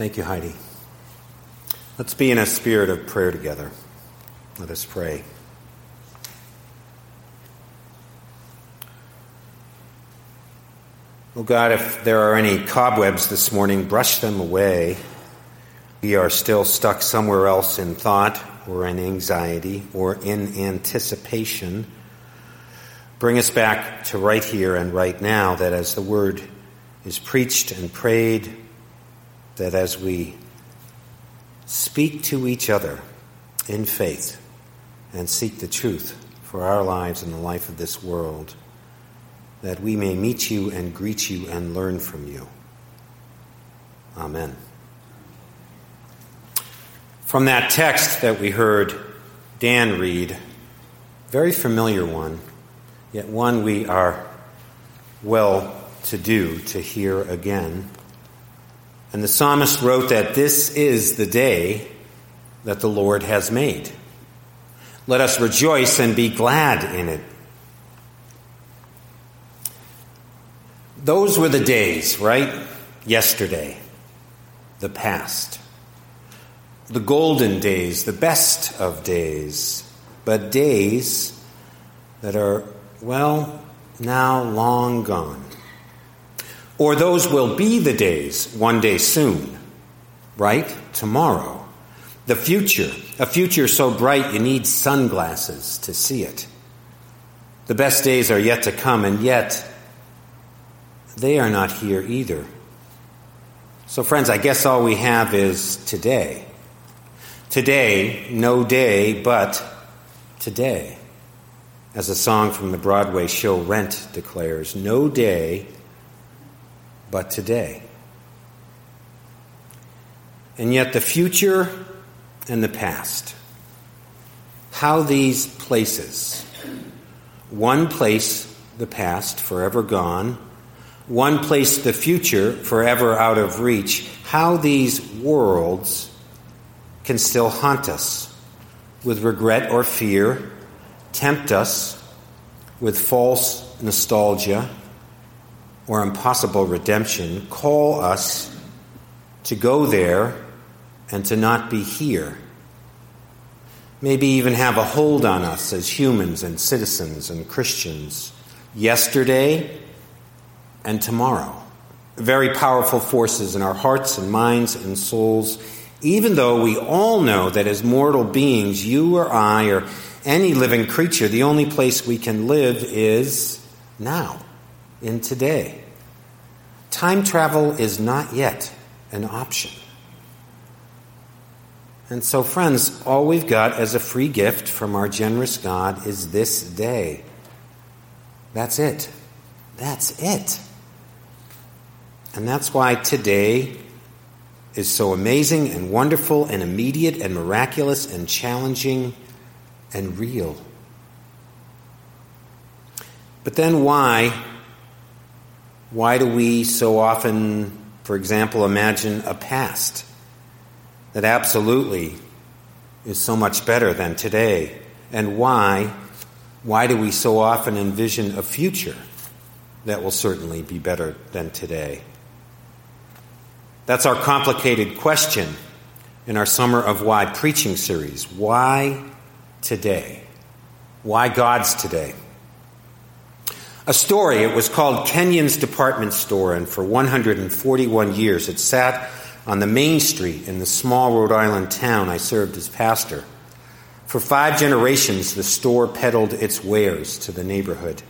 Thank you, Heidi. Let's be in a spirit of prayer together. Let us pray. Oh God, if there are any cobwebs this morning, brush them away. We are still stuck somewhere else in thought or in anxiety or in anticipation. Bring us back to right here and right now, that as the word is preached and prayed, that as we speak to each other in faith and seek the truth for our lives and the life of this world, that we may meet you and greet you and learn from you. Amen. From that text that we heard Dan read, very familiar one, yet one we are well to do to hear again. And the psalmist wrote that this is the day that the Lord has made. Let us rejoice and be glad in it. Those were the days, right? Yesterday, the past the golden days, the best of days, but days that are, well, now long gone. Or those will be the days one day soon, right? Tomorrow. The future, a future so bright you need sunglasses to see it. The best days are yet to come, and yet they are not here either. So, friends, I guess all we have is today. Today, no day, but today. As a song from the Broadway show Rent declares, no day, but today. And yet, the future and the past, how these places, one place, the past, forever gone, one place, the future, forever out of reach, how these worlds can still haunt us with regret or fear, tempt us with false nostalgia or impossible redemption, call us to go there and to not be here. Maybe even have a hold on us as humans and citizens and Christians yesterday and tomorrow. Very powerful forces in our hearts and minds and souls even though we all know that as mortal beings, you or I or any living creature, the only place we can live is now, in today. Time travel is not yet an option. And so, friends, all we've got as a free gift from our generous God is this day. That's it. That's it. And that's why today is so amazing and wonderful and immediate and miraculous and challenging and real. But then why? Why do we so often, for example, imagine a past that absolutely is so much better than today? And why? Why do we so often envision a future that will certainly be better than today? That's our complicated question in our Summer of Why preaching series. Why today? Why God's today? A story, it was called Kenyon's Department Store, and for 141 years it sat on the main street in the small Rhode Island town I served as pastor. For five generations, the store peddled its wares to the neighborhood.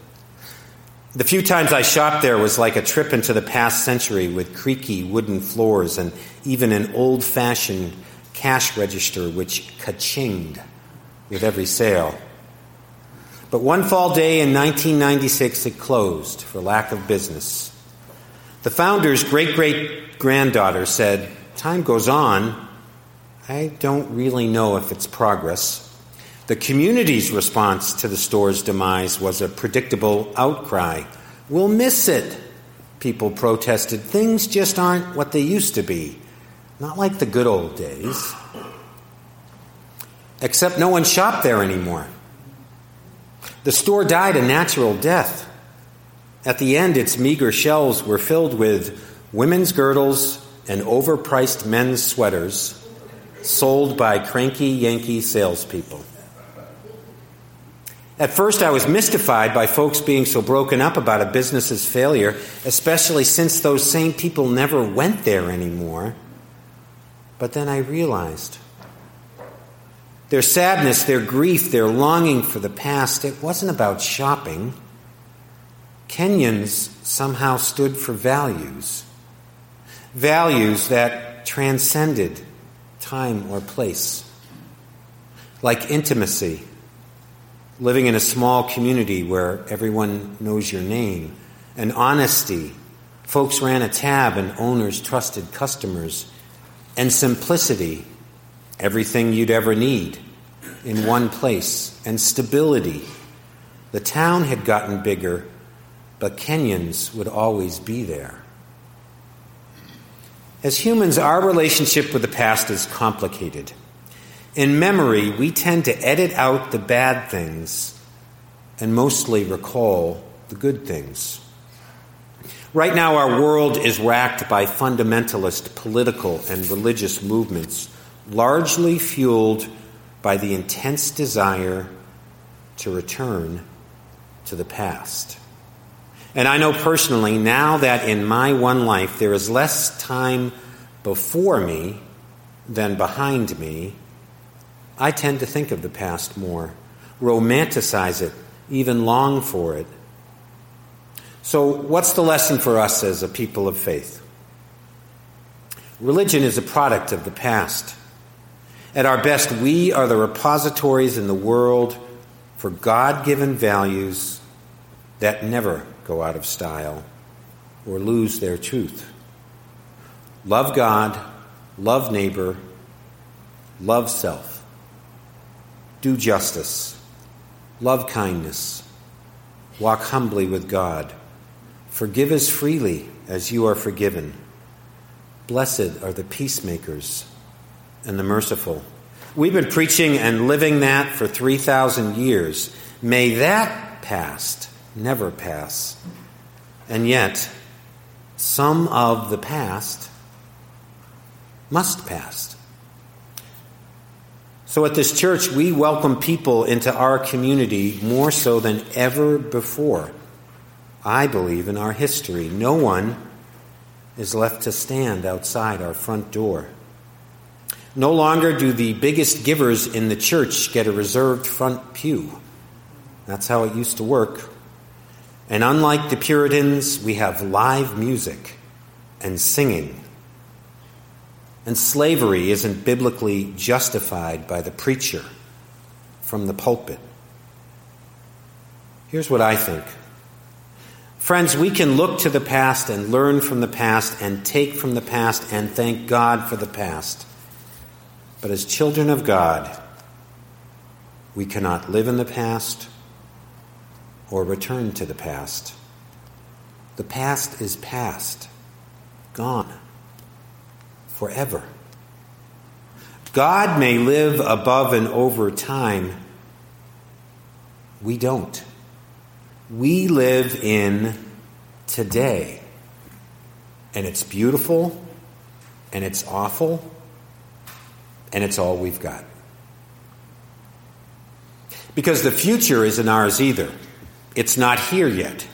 The few times I shopped there was like a trip into the past century with creaky wooden floors and even an old fashioned cash register which ka-chinged with every sale. But one fall day in 1996, it closed for lack of business. The founder's great great granddaughter said, Time goes on. I don't really know if it's progress. The community's response to the store's demise was a predictable outcry. We'll miss it, people protested. Things just aren't what they used to be. Not like the good old days. Except no one shopped there anymore. The store died a natural death. At the end, its meager shelves were filled with women's girdles and overpriced men's sweaters sold by cranky Yankee salespeople. At first, I was mystified by folks being so broken up about a business's failure, especially since those same people never went there anymore. But then I realized their sadness, their grief, their longing for the past, it wasn't about shopping. Kenyon's somehow stood for values. Values that transcended time or place. Like intimacy, living in a small community where everyone knows your name, and honesty, folks ran a tab and owners trusted customers, and simplicity, everything you'd ever need in one place, and stability. The town had gotten bigger, but Kenyon's would always be there. As humans, our relationship with the past is complicated. In memory, we tend to edit out the bad things and mostly recall the good things. Right now, our world is racked by fundamentalist political and religious movements, largely fueled by the intense desire to return to the past. And I know personally now that in my one life there is less time before me than behind me, I tend to think of the past more, romanticize it, even long for it. So, what's the lesson for us as a people of faith? Religion is a product of the past. At our best, we are the repositories in the world for God given values that never go out of style or lose their truth. Love God, love neighbor, love self. Do justice, love kindness, walk humbly with God. Forgive as freely as you are forgiven. Blessed are the peacemakers and the merciful. We've been preaching and living that for 3,000 years. May that past never pass. And yet, some of the past must pass. So at this church, we welcome people into our community more so than ever before. I believe in our history. No one is left to stand outside our front door. No longer do the biggest givers in the church get a reserved front pew. That's how it used to work. And unlike the Puritans, we have live music and singing. And slavery isn't biblically justified by the preacher from the pulpit. Here's what I think. Friends, we can look to the past and learn from the past and take from the past and thank God for the past. But as children of God, we cannot live in the past or return to the past. The past is past, gone, forever. God may live above and over time. We don't. We live in today. And it's beautiful, and it's awful, and it's all we've got. Because the future isn't ours either. It's not here yet.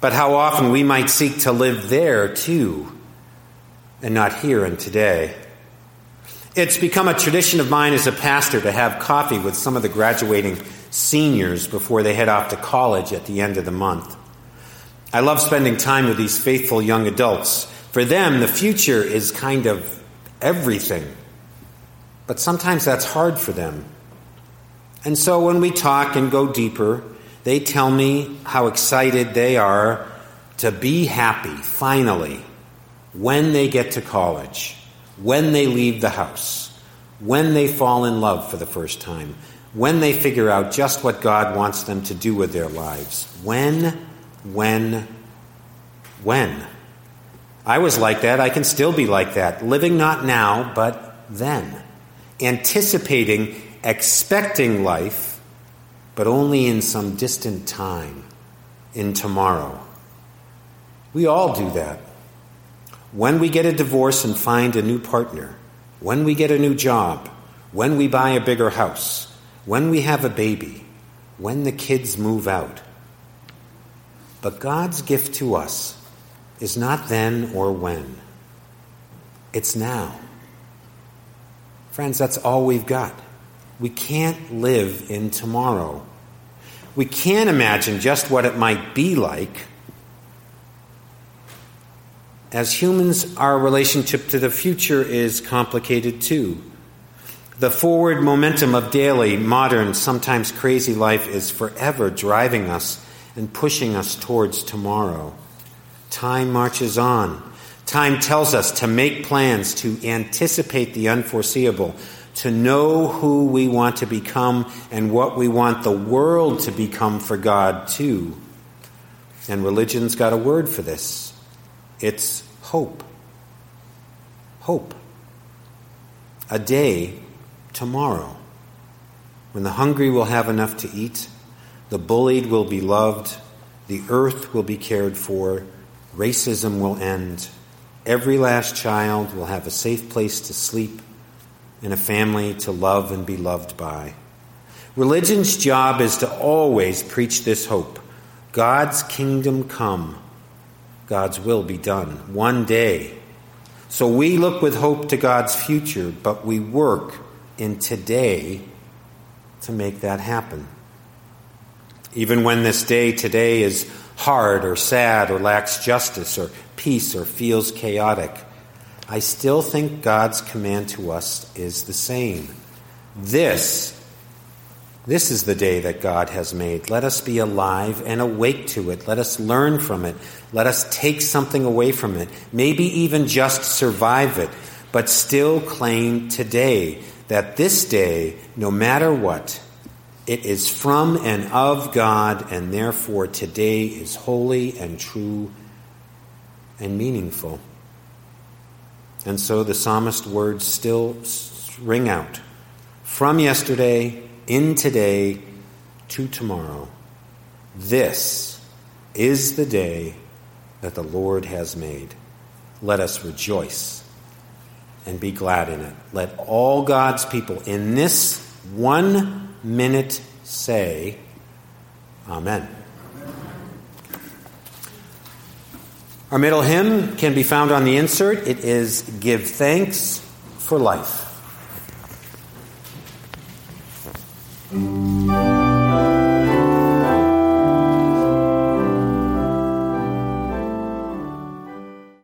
But how often we might seek to live there too, and not here and today. It's become a tradition of mine as a pastor to have coffee with some of the graduating seniors before they head off to college at the end of the month. I love spending time with these faithful young adults. For them, the future is kind of everything. But sometimes that's hard for them. And so when we talk and go deeper, they tell me how excited they are to be happy, finally, when they get to college, when they leave the house, when they fall in love for the first time, when they figure out just what God wants them to do with their lives. When, when, when. I was like that. I can still be like that. Living not now, but then. Anticipating, expecting life but only in some distant time, in tomorrow. We all do that. when we get a divorce and find a new partner, when we get a new job, when we buy a bigger house, when we have a baby, when the kids move out. But God's gift to us is not then or when, it's now. Friends, that's all we've got. We can't live in tomorrow. We can't imagine just what it might be like. As humans, our relationship to the future is complicated too. The forward momentum of daily, modern, sometimes crazy life is forever driving us and pushing us towards tomorrow. Time marches on. Time tells us to make plans, to anticipate the unforeseeable, to know who we want to become and what we want the world to become for God, too. And religion's got a word for this it's hope. Hope. A day tomorrow when the hungry will have enough to eat, the bullied will be loved, the earth will be cared for, racism will end, every last child will have a safe place to sleep and a family to love and be loved by. Religion's job is to always preach this hope God's kingdom come, God's will be done one day. So we look with hope to God's future, but we work in today to make that happen. Even when this day today is hard or sad or lacks justice or peace or feels chaotic, I still think God's command to us is the same. This, this is the day that God has made. Let us be alive and awake to it. Let us learn from it. Let us take something away from it. Maybe even just survive it, but still claim today that this day, no matter what, it is from and of God, and therefore today is holy and true and meaningful. And so the psalmist words still ring out from yesterday, in today, to tomorrow. This is the day that the Lord has made. Let us rejoice and be glad in it. Let all God's people in this one minute say, Amen. Our middle hymn can be found on the insert. It is Give Thanks for Life.